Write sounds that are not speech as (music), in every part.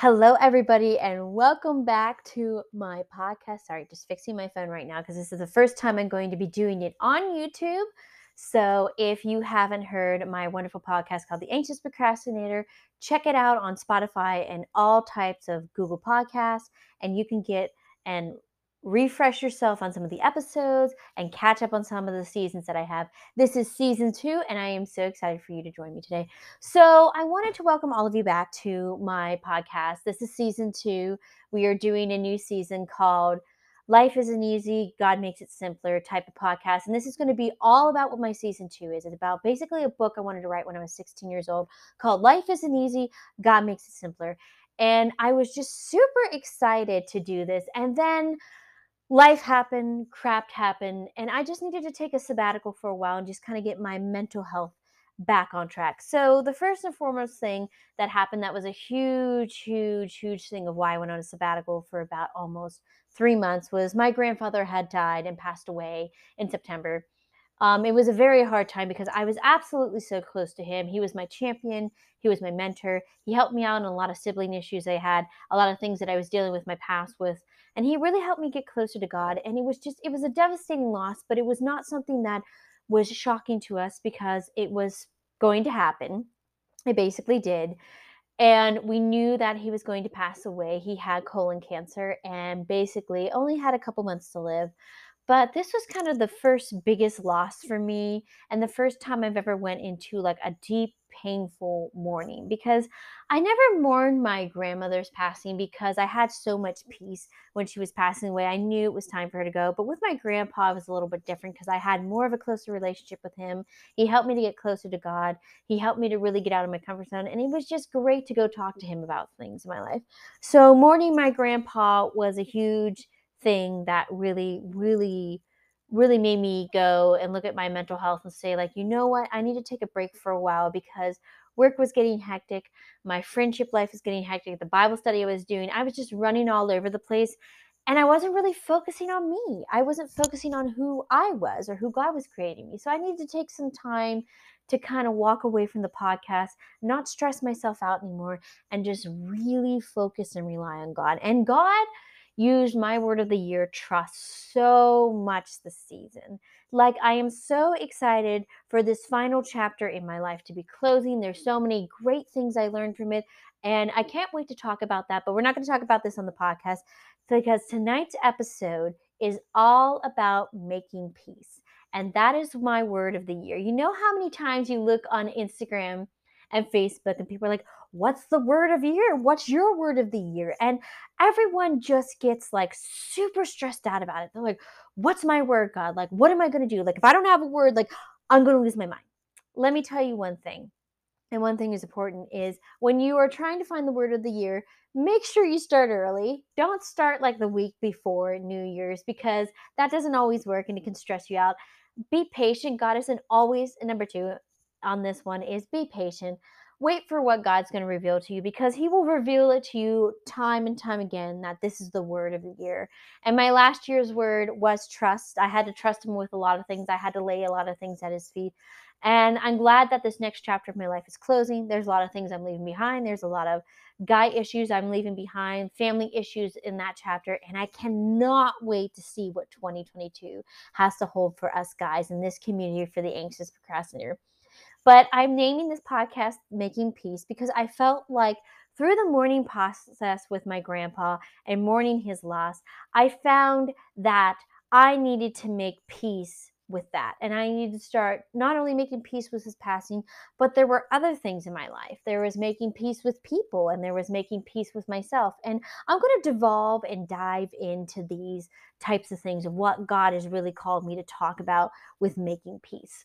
Hello, everybody, and welcome back to my podcast. Sorry, just fixing my phone right now because this is the first time I'm going to be doing it on YouTube. So, if you haven't heard my wonderful podcast called The Anxious Procrastinator, check it out on Spotify and all types of Google Podcasts, and you can get and refresh yourself on some of the episodes and catch up on some of the seasons that I have. This is season two, and I am so excited for you to join me today. So, I wanted to welcome all of you back to my podcast. This is season two. We are doing a new season called Life Isn't Easy, God Makes It Simpler type of podcast. And this is going to be all about what my season two is. It's about basically a book I wanted to write when I was 16 years old called Life Isn't Easy, God Makes It Simpler. And I was just super excited to do this. And then life happened, crap happened, and I just needed to take a sabbatical for a while and just kind of get my mental health back on track. So, the first and foremost thing that happened that was a huge, huge, huge thing of why I went on a sabbatical for about almost three months was my grandfather had died and passed away in September. Um, it was a very hard time because I was absolutely so close to him. He was my champion. He was my mentor. He helped me out on a lot of sibling issues I had, a lot of things that I was dealing with my past with. And he really helped me get closer to God. And it was just, it was a devastating loss, but it was not something that was shocking to us because it was going to happen. It basically did. And we knew that he was going to pass away. He had colon cancer and basically only had a couple months to live but this was kind of the first biggest loss for me and the first time i've ever went into like a deep painful mourning because i never mourned my grandmother's passing because i had so much peace when she was passing away. I knew it was time for her to go but with my grandpa it was a little bit different because i had more of a closer relationship with him. He helped me to get closer to god. He helped me to really get out of my comfort zone and it was just great to go talk to him about things in my life. So mourning my grandpa was a huge thing that really, really, really made me go and look at my mental health and say, like, you know what? I need to take a break for a while because work was getting hectic. My friendship life was getting hectic. The Bible study I was doing, I was just running all over the place. And I wasn't really focusing on me. I wasn't focusing on who I was or who God was creating me. So I needed to take some time to kind of walk away from the podcast, not stress myself out anymore, and just really focus and rely on God. And God, used my word of the year trust so much this season. Like, I am so excited for this final chapter in my life to be closing. There's so many great things I learned from it. And I can't wait to talk about that. But we're not going to talk about this on the podcast because tonight's episode is all about making peace. And that is my word of the year. You know how many times you look on Instagram and Facebook, and people are like, What's the word of year? What's your word of the year? And everyone just gets like super stressed out about it. They're like, What's my word, God? Like, what am I going to do? Like, if I don't have a word, like, I'm going to lose my mind. Let me tell you one thing. And one thing is important is when you are trying to find the word of the year, make sure you start early. Don't start like the week before New Year's because that doesn't always work and it can stress you out. Be patient. God isn't always, number two, on this one is be patient. Wait for what God's going to reveal to you because He will reveal it to you time and time again that this is the word of the year. And my last year's word was trust. I had to trust Him with a lot of things, I had to lay a lot of things at His feet. And I'm glad that this next chapter of my life is closing. There's a lot of things I'm leaving behind. There's a lot of guy issues I'm leaving behind, family issues in that chapter. And I cannot wait to see what 2022 has to hold for us guys in this community for the anxious procrastinator. But I'm naming this podcast Making Peace because I felt like through the mourning process with my grandpa and mourning his loss, I found that I needed to make peace with that. And I needed to start not only making peace with his passing, but there were other things in my life. There was making peace with people and there was making peace with myself. And I'm going to devolve and dive into these types of things of what God has really called me to talk about with making peace.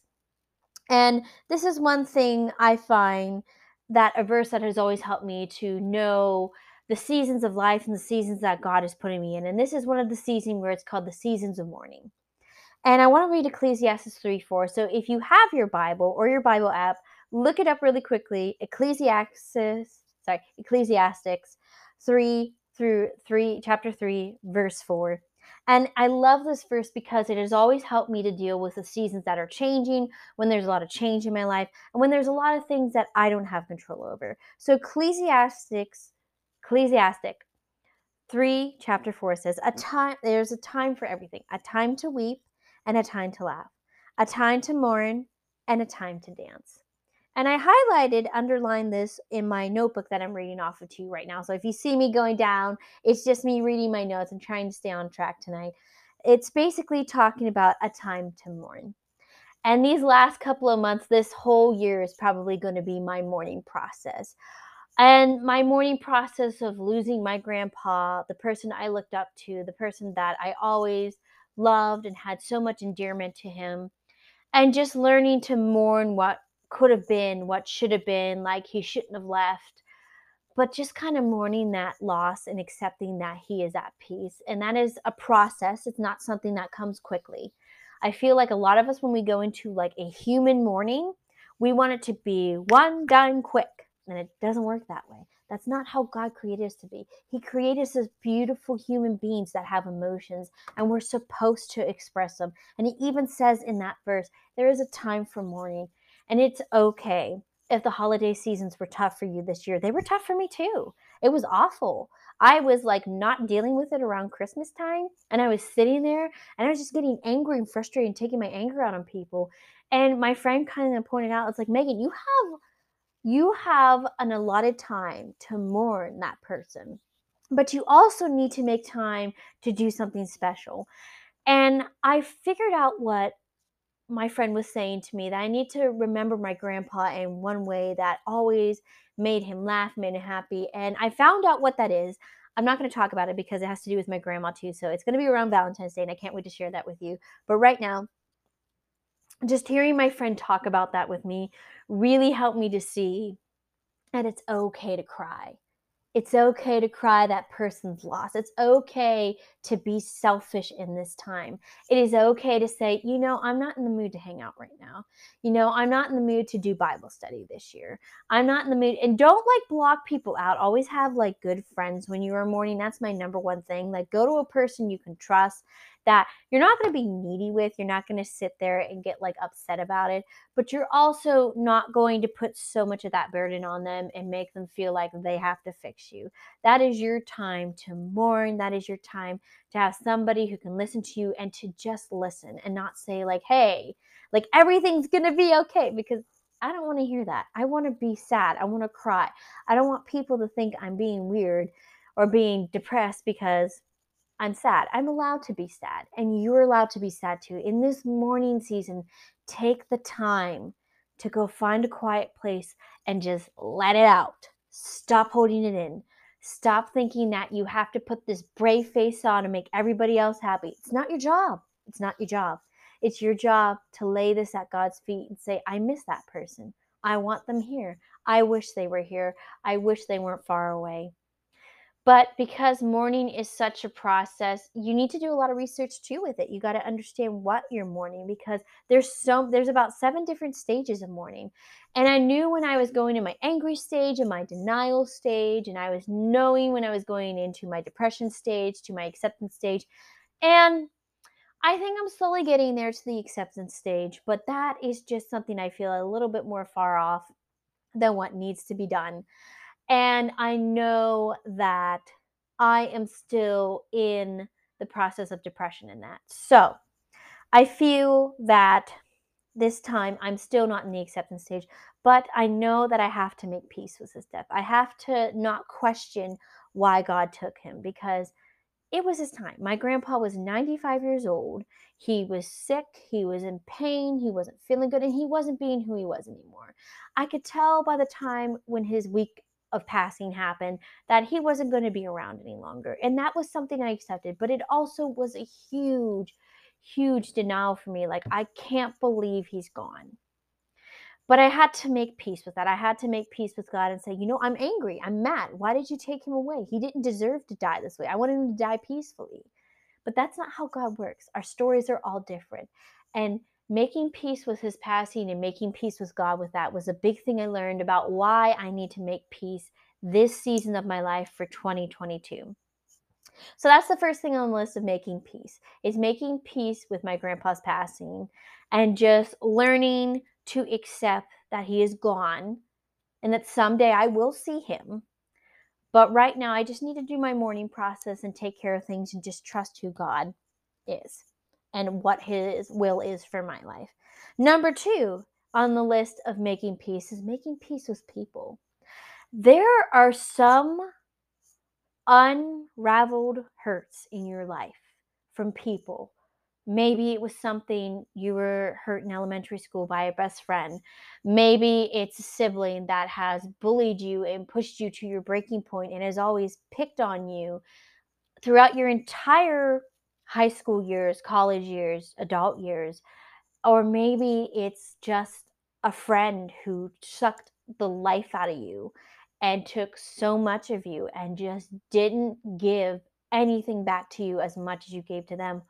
And this is one thing I find that a verse that has always helped me to know the seasons of life and the seasons that God is putting me in. And this is one of the seasons where it's called the seasons of mourning. And I want to read Ecclesiastes 3 4. So if you have your Bible or your Bible app, look it up really quickly. Ecclesiastes, sorry, Ecclesiastics 3 through 3, chapter 3, verse 4. And I love this verse because it has always helped me to deal with the seasons that are changing, when there's a lot of change in my life, and when there's a lot of things that I don't have control over. So Ecclesiastics Ecclesiastic 3 chapter 4 says, "A time there's a time for everything. A time to weep and a time to laugh. A time to mourn and a time to dance." And I highlighted, underlined this in my notebook that I'm reading off of to you right now. So if you see me going down, it's just me reading my notes and trying to stay on track tonight. It's basically talking about a time to mourn. And these last couple of months, this whole year is probably going to be my mourning process. And my mourning process of losing my grandpa, the person I looked up to, the person that I always loved and had so much endearment to him, and just learning to mourn what could have been, what should have been, like he shouldn't have left. But just kind of mourning that loss and accepting that he is at peace. And that is a process. It's not something that comes quickly. I feel like a lot of us, when we go into like a human mourning, we want it to be one done quick. And it doesn't work that way. That's not how God created us to be. He created us as beautiful human beings that have emotions, and we're supposed to express them. And He even says in that verse, there is a time for mourning. And it's okay if the holiday seasons were tough for you this year. They were tough for me too. It was awful. I was like not dealing with it around Christmas time. And I was sitting there and I was just getting angry and frustrated and taking my anger out on people. And my friend kind of pointed out, it's like, Megan, you have you have an allotted time to mourn that person. But you also need to make time to do something special. And I figured out what my friend was saying to me that I need to remember my grandpa in one way that always made him laugh, made him happy. And I found out what that is. I'm not going to talk about it because it has to do with my grandma too. So it's going to be around Valentine's Day, and I can't wait to share that with you. But right now, just hearing my friend talk about that with me really helped me to see that it's okay to cry. It's okay to cry that person's loss. It's okay to be selfish in this time. It is okay to say, you know, I'm not in the mood to hang out right now. You know, I'm not in the mood to do Bible study this year. I'm not in the mood. And don't like block people out. Always have like good friends when you are mourning. That's my number one thing. Like go to a person you can trust that you're not going to be needy with. You're not going to sit there and get like upset about it, but you're also not going to put so much of that burden on them and make them feel like they have to fix you. That is your time to mourn. That is your time to have somebody who can listen to you and to just listen and not say, like, hey, like everything's going to be okay because I don't want to hear that. I want to be sad. I want to cry. I don't want people to think I'm being weird or being depressed because I'm sad. I'm allowed to be sad, and you're allowed to be sad too. In this mourning season, take the time to go find a quiet place and just let it out. Stop holding it in. Stop thinking that you have to put this brave face on and make everybody else happy. It's not your job. It's not your job. It's your job to lay this at God's feet and say, I miss that person. I want them here. I wish they were here. I wish they weren't far away. But because mourning is such a process, you need to do a lot of research too with it. You got to understand what you're mourning because there's so there's about seven different stages of mourning. And I knew when I was going in my angry stage and my denial stage and I was knowing when I was going into my depression stage to my acceptance stage. And I think I'm slowly getting there to the acceptance stage, but that is just something I feel a little bit more far off than what needs to be done. And I know that I am still in the process of depression in that. So I feel that this time I'm still not in the acceptance stage, but I know that I have to make peace with his death. I have to not question why God took him because it was his time. My grandpa was 95 years old. He was sick. He was in pain. He wasn't feeling good, and he wasn't being who he was anymore. I could tell by the time when his week of passing happened that he wasn't going to be around any longer. And that was something I accepted, but it also was a huge, huge denial for me. Like, I can't believe he's gone. But I had to make peace with that. I had to make peace with God and say, you know, I'm angry. I'm mad. Why did you take him away? He didn't deserve to die this way. I wanted him to die peacefully. But that's not how God works. Our stories are all different. And making peace with his passing and making peace with God with that was a big thing I learned about why I need to make peace this season of my life for 2022. So that's the first thing on the list of making peace is making peace with my grandpa's passing and just learning to accept that he is gone and that someday I will see him But right now, I just need to do my mourning process and take care of things and just trust who God is and what His will is for my life. Number two on the list of making peace is making peace with people. There are some unraveled hurts in your life from people. Maybe it was something you were hurt in elementary school by a best friend. Maybe it's a sibling that has bullied you and pushed you to your breaking point and has always picked on you throughout your entire high school years, college years, adult years. Or maybe it's just a friend who sucked the life out of you and took so much of you and just didn't give anything back to you as much as you gave to them.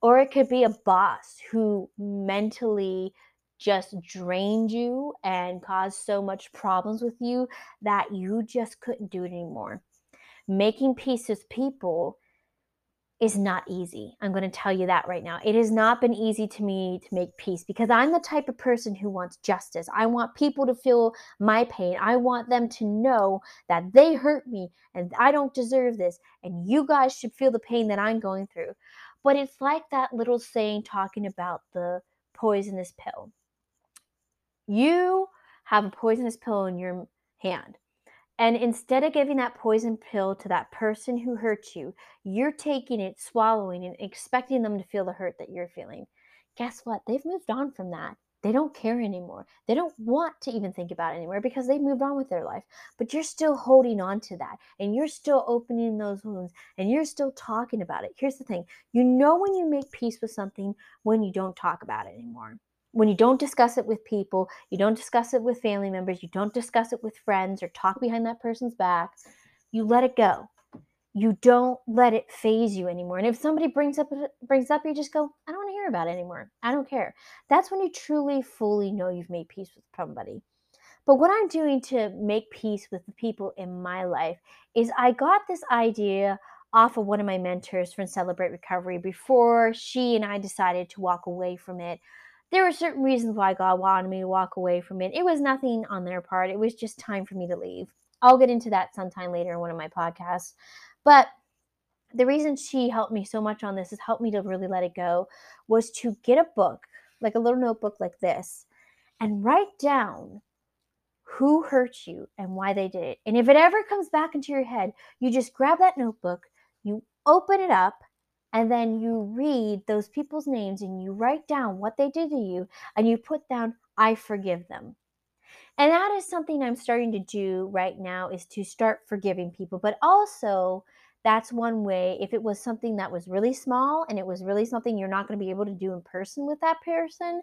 Or it could be a boss who mentally just drained you and caused so much problems with you that you just couldn't do it anymore. Making peace with people is not easy. I'm going to tell you that right now. It has not been easy to me to make peace because I'm the type of person who wants justice. I want people to feel my pain. I want them to know that they hurt me and I don't deserve this. And you guys should feel the pain that I'm going through. But it's like that little saying talking about the poisonous pill. You have a poisonous pill in your hand. And instead of giving that poison pill to that person who hurt you, you're taking it, swallowing it, expecting them to feel the hurt that you're feeling. Guess what? They've moved on from that. They don't care anymore. They don't want to even think about it anymore because they've moved on with their life. But you're still holding on to that and you're still opening those wounds and you're still talking about it. Here's the thing you know when you make peace with something when you don't talk about it anymore when you don't discuss it with people, you don't discuss it with family members, you don't discuss it with friends or talk behind that person's back, you let it go. You don't let it faze you anymore. And if somebody brings up brings up, you just go, I don't want to hear about it anymore. I don't care. That's when you truly, fully know you've made peace with somebody. But what I'm doing to make peace with the people in my life is I got this idea off of one of my mentors from Celebrate Recovery before she and I decided to walk away from it there were certain reasons why God wanted me to walk away from it. It was nothing on their part. It was just time for me to leave. I'll get into that sometime later in one of my podcasts. But the reason she helped me so much on this is helped me to really let it go was to get a book, like a little notebook like this, and write down who hurt you and why they did it. And if it ever comes back into your head, you just grab that notebook, you open it up, and then you read those people's names and you write down what they did to you and you put down i forgive them. And that is something i'm starting to do right now is to start forgiving people but also that's one way if it was something that was really small and it was really something you're not going to be able to do in person with that person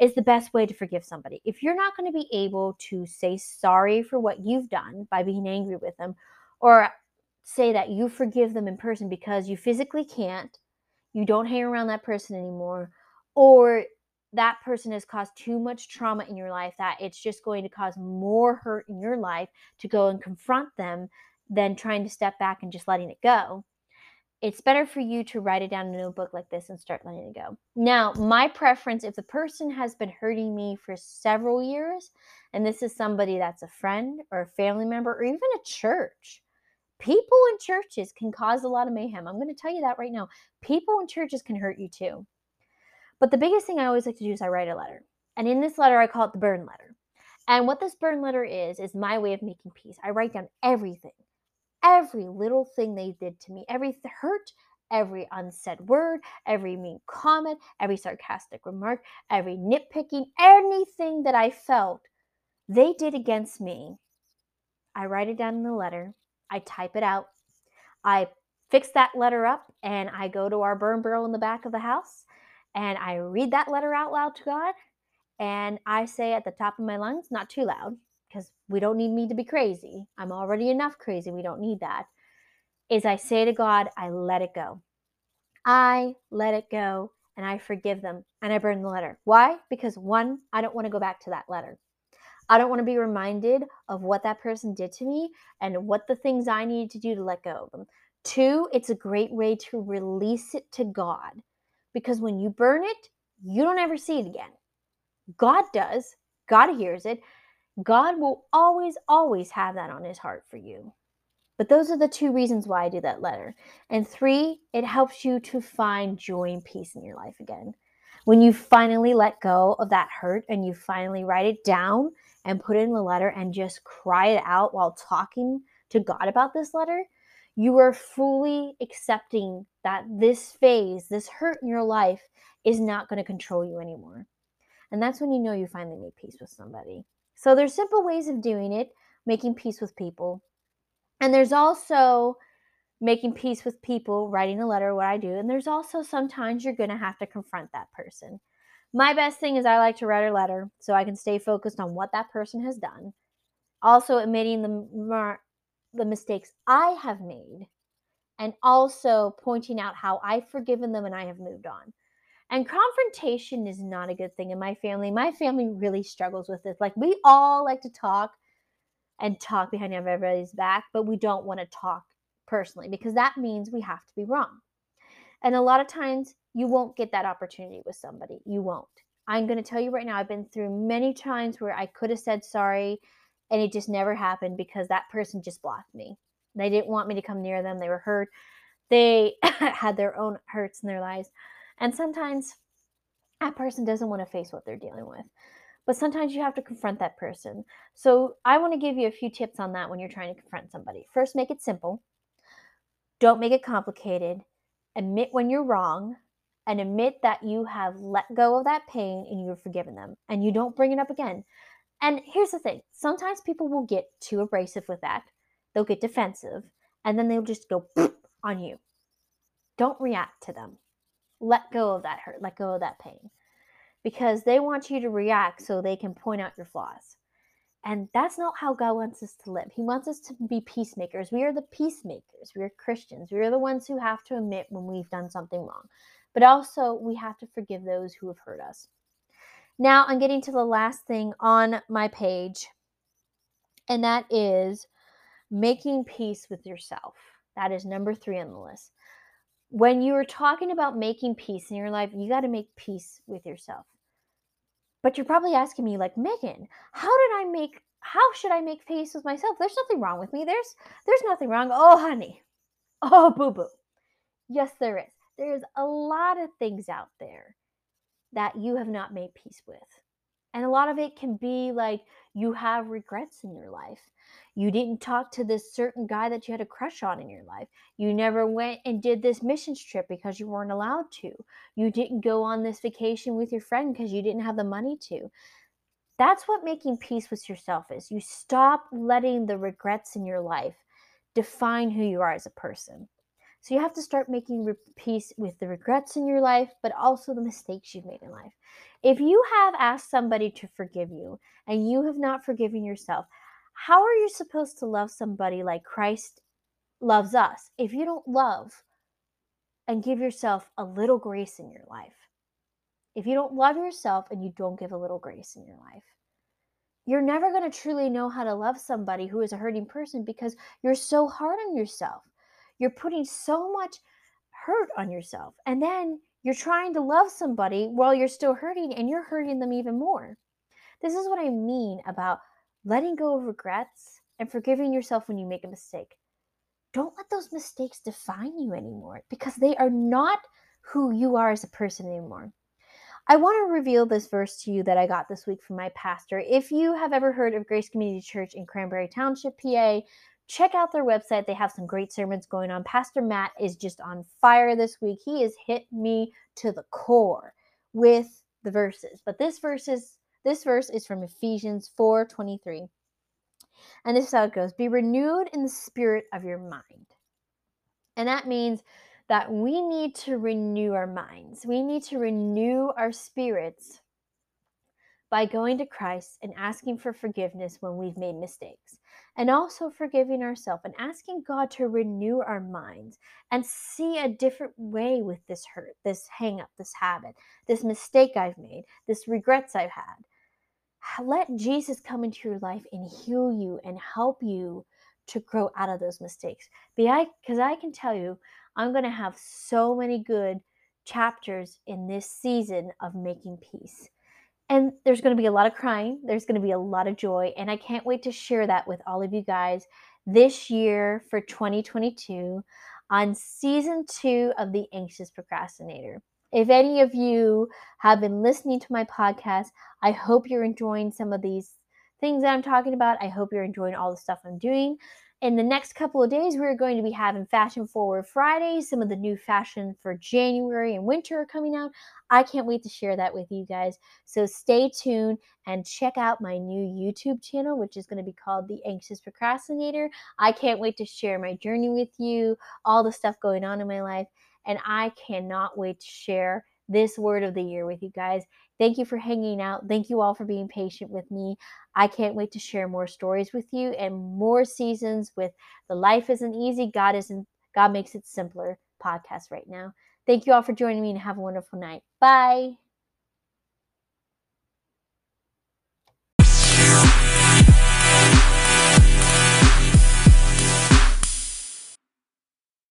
is the best way to forgive somebody. If you're not going to be able to say sorry for what you've done by being angry with them or say that you forgive them in person because you physically can't, you don't hang around that person anymore, or that person has caused too much trauma in your life that it's just going to cause more hurt in your life to go and confront them than trying to step back and just letting it go. It's better for you to write it down in a notebook like this and start letting it go. Now, my preference if the person has been hurting me for several years, and this is somebody that's a friend or a family member or even a church, people in churches can cause a lot of mayhem. I'm going to tell you that right now. People in churches can hurt you too. But the biggest thing I always like to do is I write a letter. And in this letter, I call it the burn letter. And what this burn letter is, is my way of making peace. I write down everything, every little thing they did to me, every hurt, every unsaid word, every mean comment, every sarcastic remark, every nitpicking, anything that I felt they did against me. I write it down in the letter I type it out. I fix that letter up and I go to our burn barrel in the back of the house and I read that letter out loud to God. And I say at the top of my lungs, not too loud, because we don't need me to be crazy. I'm already enough crazy. We don't need that. Is I say to God, I let it go. I let it go and I forgive them and I burn the letter. Why? Because one, I don't want to go back to that letter. I don't want to be reminded of what that person did to me and what the things I need to do to let go of them. Two, it's a great way to release it to God because when you burn it, you don't ever see it again. God does, God hears it. God will always, always have that on his heart for you. But those are the two reasons why I do that letter. And three, it helps you to find joy and peace in your life again. When you finally let go of that hurt and you finally write it down and put it in the letter and just cry it out while talking to God about this letter, you are fully accepting that this phase, this hurt in your life, is not going to control you anymore. And that's when you know you finally made peace with somebody. So there's simple ways of doing it, making peace with people. And there's also making peace with people, writing a letter, what I do. And there's also sometimes you're going to have to confront that person. My best thing is I like to write a letter so I can stay focused on what that person has done. Also admitting the the mistakes I have made and also pointing out how I've forgiven them and I have moved on. And confrontation is not a good thing in my family. My family really struggles with this. Like, we all like to talk and talk behind everybody's back, but we don't want to talk personally because that means we have to be wrong. And a lot of times you won't get that opportunity with somebody. You won't. I'm going to tell you right now, I've been through many times where I could have said sorry and it just never happened because that person just blocked me. They didn't want me to come near them. They were hurt. They (laughs) had their own hurts in their lives. And sometimes that person doesn't want to face what they're dealing with. But sometimes you have to confront that person. So I want to give you a few tips on that when you're trying to confront somebody. First, make it simple. Don't make it complicated. Admit when you're wrong and admit that you have let go of that pain and you've forgiven them and you don't bring it up again. And here's the thing sometimes people will get too abrasive with that, they'll get defensive, and then they'll just go (sniffs) on you. Don't react to them let go of that hurt, let go of that pain. Because they want you to react so they can point out your flaws. And that's not how God wants us to live. He wants us to be peacemakers. We are the peacemakers. We are Christians. We are the ones who have to admit when we've done something wrong. But also, we have to forgive those who have hurt us. Now, I'm getting to the last thing on my page, and that is making peace with yourself. That is number three on the list when you are talking about making peace in your life, you got to make peace with yourself. But you're probably asking me, like, Megan, how did I make, how should I make peace with myself? There's nothing wrong with me. There's, there's nothing wrong. Oh, honey. (laughs) Oh, boo boo. Yes, there is. There's a lot of things out there that you have not made peace with. And a lot of it can be like you have regrets in your life. You didn't talk to this certain guy that you had a crush on in your life. You never went and did this missions trip because you weren't allowed to. You didn't go on this vacation with your friend because you didn't have the money to. That's what making peace with yourself is. You stop letting the regrets in your life define who you are as a person. So you have to start making peace with the regrets in your life, but also the mistakes you've made in life. If you have asked somebody to forgive you and you have not forgiven yourself, how are you supposed to love somebody like Christ loves us if you don't love and give yourself a little grace in your life? If you don't love yourself and you don't give a little grace in your life, you're never going to truly know how to love somebody who is a hurting person because you're so hard on yourself. You're putting so much hurt on yourself. And then you're trying to love somebody while you're still hurting and you're hurting them even more. This is what I mean about letting go of regrets and forgiving yourself when you make a mistake. Don't let those mistakes define you anymore because they are not who you are as a person anymore. I want to reveal this verse to you that I got this week from my pastor. If you have ever heard of Grace Community Church in Cranberry Township, PA, check out their website. They have some great sermons going on. Pastor Matt is just on fire this week. He has hit me to the core with the verses. But this verse is this verse is from Ephesians 4:23. And this is how it goes. Be renewed in the spirit of your mind. And that means that we need to renew our minds. We need to renew our spirits by going to Christ and asking for forgiveness when we've made mistakes, and also forgiving ourselves and asking God to renew our minds and see a different way with this hurt, this hang up, this habit, this mistake I've made, this regrets I've had. Let Jesus come into your life and heal you and help you to grow out of those mistakes. Because I can tell you, I'm going to have so many good chapters in this season of making peace and there's going to be a lot of crying, there's going to be a lot of joy, and I can't wait to share that with all of you guys this year for 2022 on season two of The Anxious Procrastinator. If any of you have been listening to my podcast, I hope you're enjoying some of these things that I'm talking about. I hope you're enjoying all the stuff I'm doing in the next couple of days, we're going to be having Fashion Forward Friday. Some of the new fashion for January and winter are coming out. I can't wait to share that with you guys. So stay tuned and check out my new YouTube channel, which is going to be called The Anxious Procrastinator. I can't wait to share my journey with you, all the stuff going on in my life, and I cannot wait to share this word of the year with you guys. Thank you for hanging out. Thank you all for being patient with me. I can't wait to share more stories with you and more seasons with the Life Isn't Easy, God Isn't God Makes It Simpler podcast right now. Thank you all for joining me and have a wonderful night. Bye.